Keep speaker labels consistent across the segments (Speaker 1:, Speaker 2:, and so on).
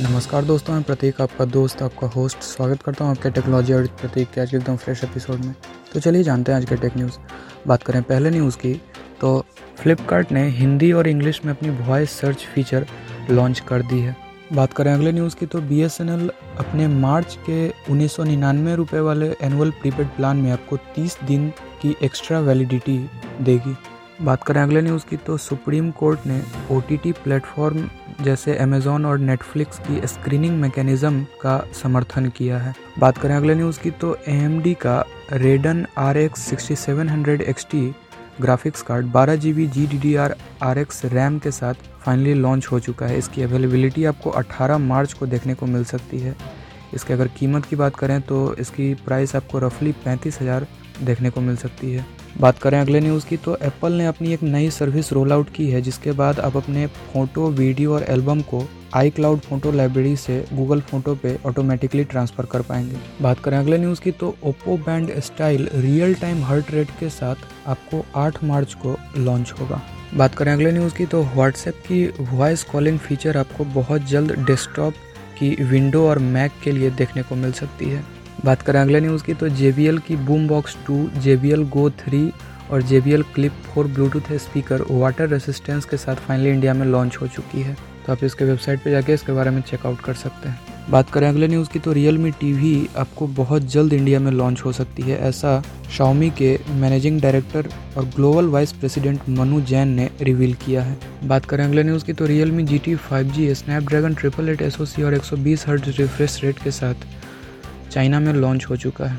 Speaker 1: नमस्कार दोस्तों, मैं प्रतीक, आपका दोस्त, आपका होस्ट स्वागत करता हूँ आपके टेक्नोलॉजी और प्रतीक के आज के एकदम फ्रेश एपिसोड में। तो चलिए जानते हैं आज के टेक न्यूज़ बात करें पहले न्यूज़ की तो फ्लिपकार्ट ने हिंदी और इंग्लिश में अपनी वॉइस सर्च फीचर लॉन्च कर दी है। बात करें अगले न्यूज़ की तो BSNL अपने मार्च के उन्नीस सौ वाले एनुअल प्रीपेड प्लान में आपको तीस दिन की एक्स्ट्रा वैलिडिटी देगी। बात करें अगले न्यूज़ की तो सुप्रीम कोर्ट ने ओ टी प्लेटफॉर्म जैसे अमेज़ॉन और नेटफ्लिक्स की स्क्रीनिंग मैकेनिज़्म का समर्थन किया है। बात करें अगले न्यूज़ की तो ए का Radeon R X sixty seven hundred X T graphics card बारह G B G D D R R X RAM के साथ फाइनली लॉन्च हो चुका है। इसकी अवेलेबिलिटी आपको 18 मार्च को देखने को मिल सकती है। इसके अगर कीमत की बात करें तो इसकी प्राइस आपको रफली पैंतीस हज़ार देखने को मिल सकती है। बात करें अगले न्यूज़ की तो एप्पल ने अपनी एक नई सर्विस रोल आउट की है, जिसके बाद आप अपने फ़ोटो वीडियो और एल्बम को आई क्लाउड फ़ोटो लाइब्रेरी से गूगल फ़ोटो पे ऑटोमेटिकली ट्रांसफ़र कर पाएँगे। बात करें अगले न्यूज़ की तो Oppo band style real time heart rate के साथ आपको 8 मार्च को लॉन्च होगा। बात करें अगले न्यूज़ की तो व्हाट्सएप की वॉइस कॉलिंग फीचर आपको बहुत जल्द डेस्कटॉप की विंडो और मैक के लिए देखने को मिल सकती है। बात करें अगले न्यूज़ की तो JBL की boom box two J go three और J clip four bluetooth speaker water resistance के साथ फाइनली इंडिया में लॉन्च हो चुकी है। तो आप इसके वेबसाइट पर जाके इसके बारे में चेकआउट कर सकते हैं। बात करें अगले न्यूज़ की तो रियल मी टी आपको बहुत जल्द इंडिया में लॉन्च हो सकती है। ऐसा शाओमी के मैनेजिंग डायरेक्टर और global vice president Manu Jain ने रिवील किया है। बात करें अगले न्यूज़ की तो Realme G T five G Snapdragon triple eight S और 120 हर्ट्ज रिफ्रेश रेट के साथ चाइना में लॉन्च हो चुका है।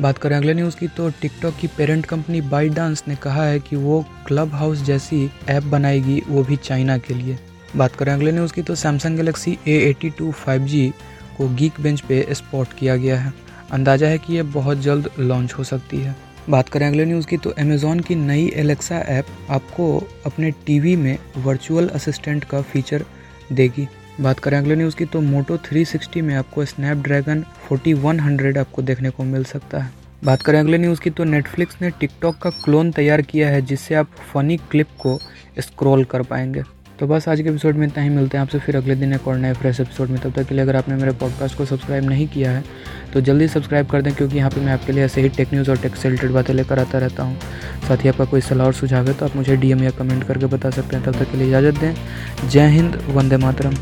Speaker 1: बात करें अगले न्यूज़ की तो टिकटॉक की पेरेंट कंपनी बाई डांस ने कहा है कि वो क्लब हाउस जैसी ऐप बनाएगी, वो भी चाइना के लिए। बात करें अगले न्यूज़ की तो Samsung Galaxy A eighty two five G को गीक बेंच पे स्पॉट किया गया है। अंदाज़ा है कि ये बहुत जल्द लॉन्च हो सकती है। बात करें अगले न्यूज़ की तो अमेज़ॉन की नई एलेक्सा ऐप आपको अपने टीवी में वर्चुअल असिस्टेंट का फीचर देगी। बात करें अगले न्यूज़ की तो मोटो 360 में आपको स्नैपड्रैगन 4100 आपको देखने को मिल सकता है। बात करें अगले न्यूज़ की तो नेटफ्लिक्स ने टिकटॉक का क्लोन तैयार किया है, जिससे आप फनी क्लिप को स्क्रॉल कर पाएँगे। तो बस आज के एपिसोड में इतना ही। मिलते हैं आपसे फिर अगले दिन एक और नए फ्रेश एपिसोड में। तब तक के लिए अगर आपने मेरे पॉडकास्ट को सब्सक्राइब नहीं किया है तो जल्दी सब्सक्राइब कर दें, क्योंकि यहाँ पे मैं आपके लिए ऐसे ही टेक न्यूज़ और टेक से रिलेटेड बातें लेकर आता रहता हूँ। साथ ही आपका कोई सलाह और सुझाव है तो आप मुझे डीएम या कमेंट करके बता सकते हैं। तब तक के लिए इजाज़त दें। जय हिंद, वंदे मातरम।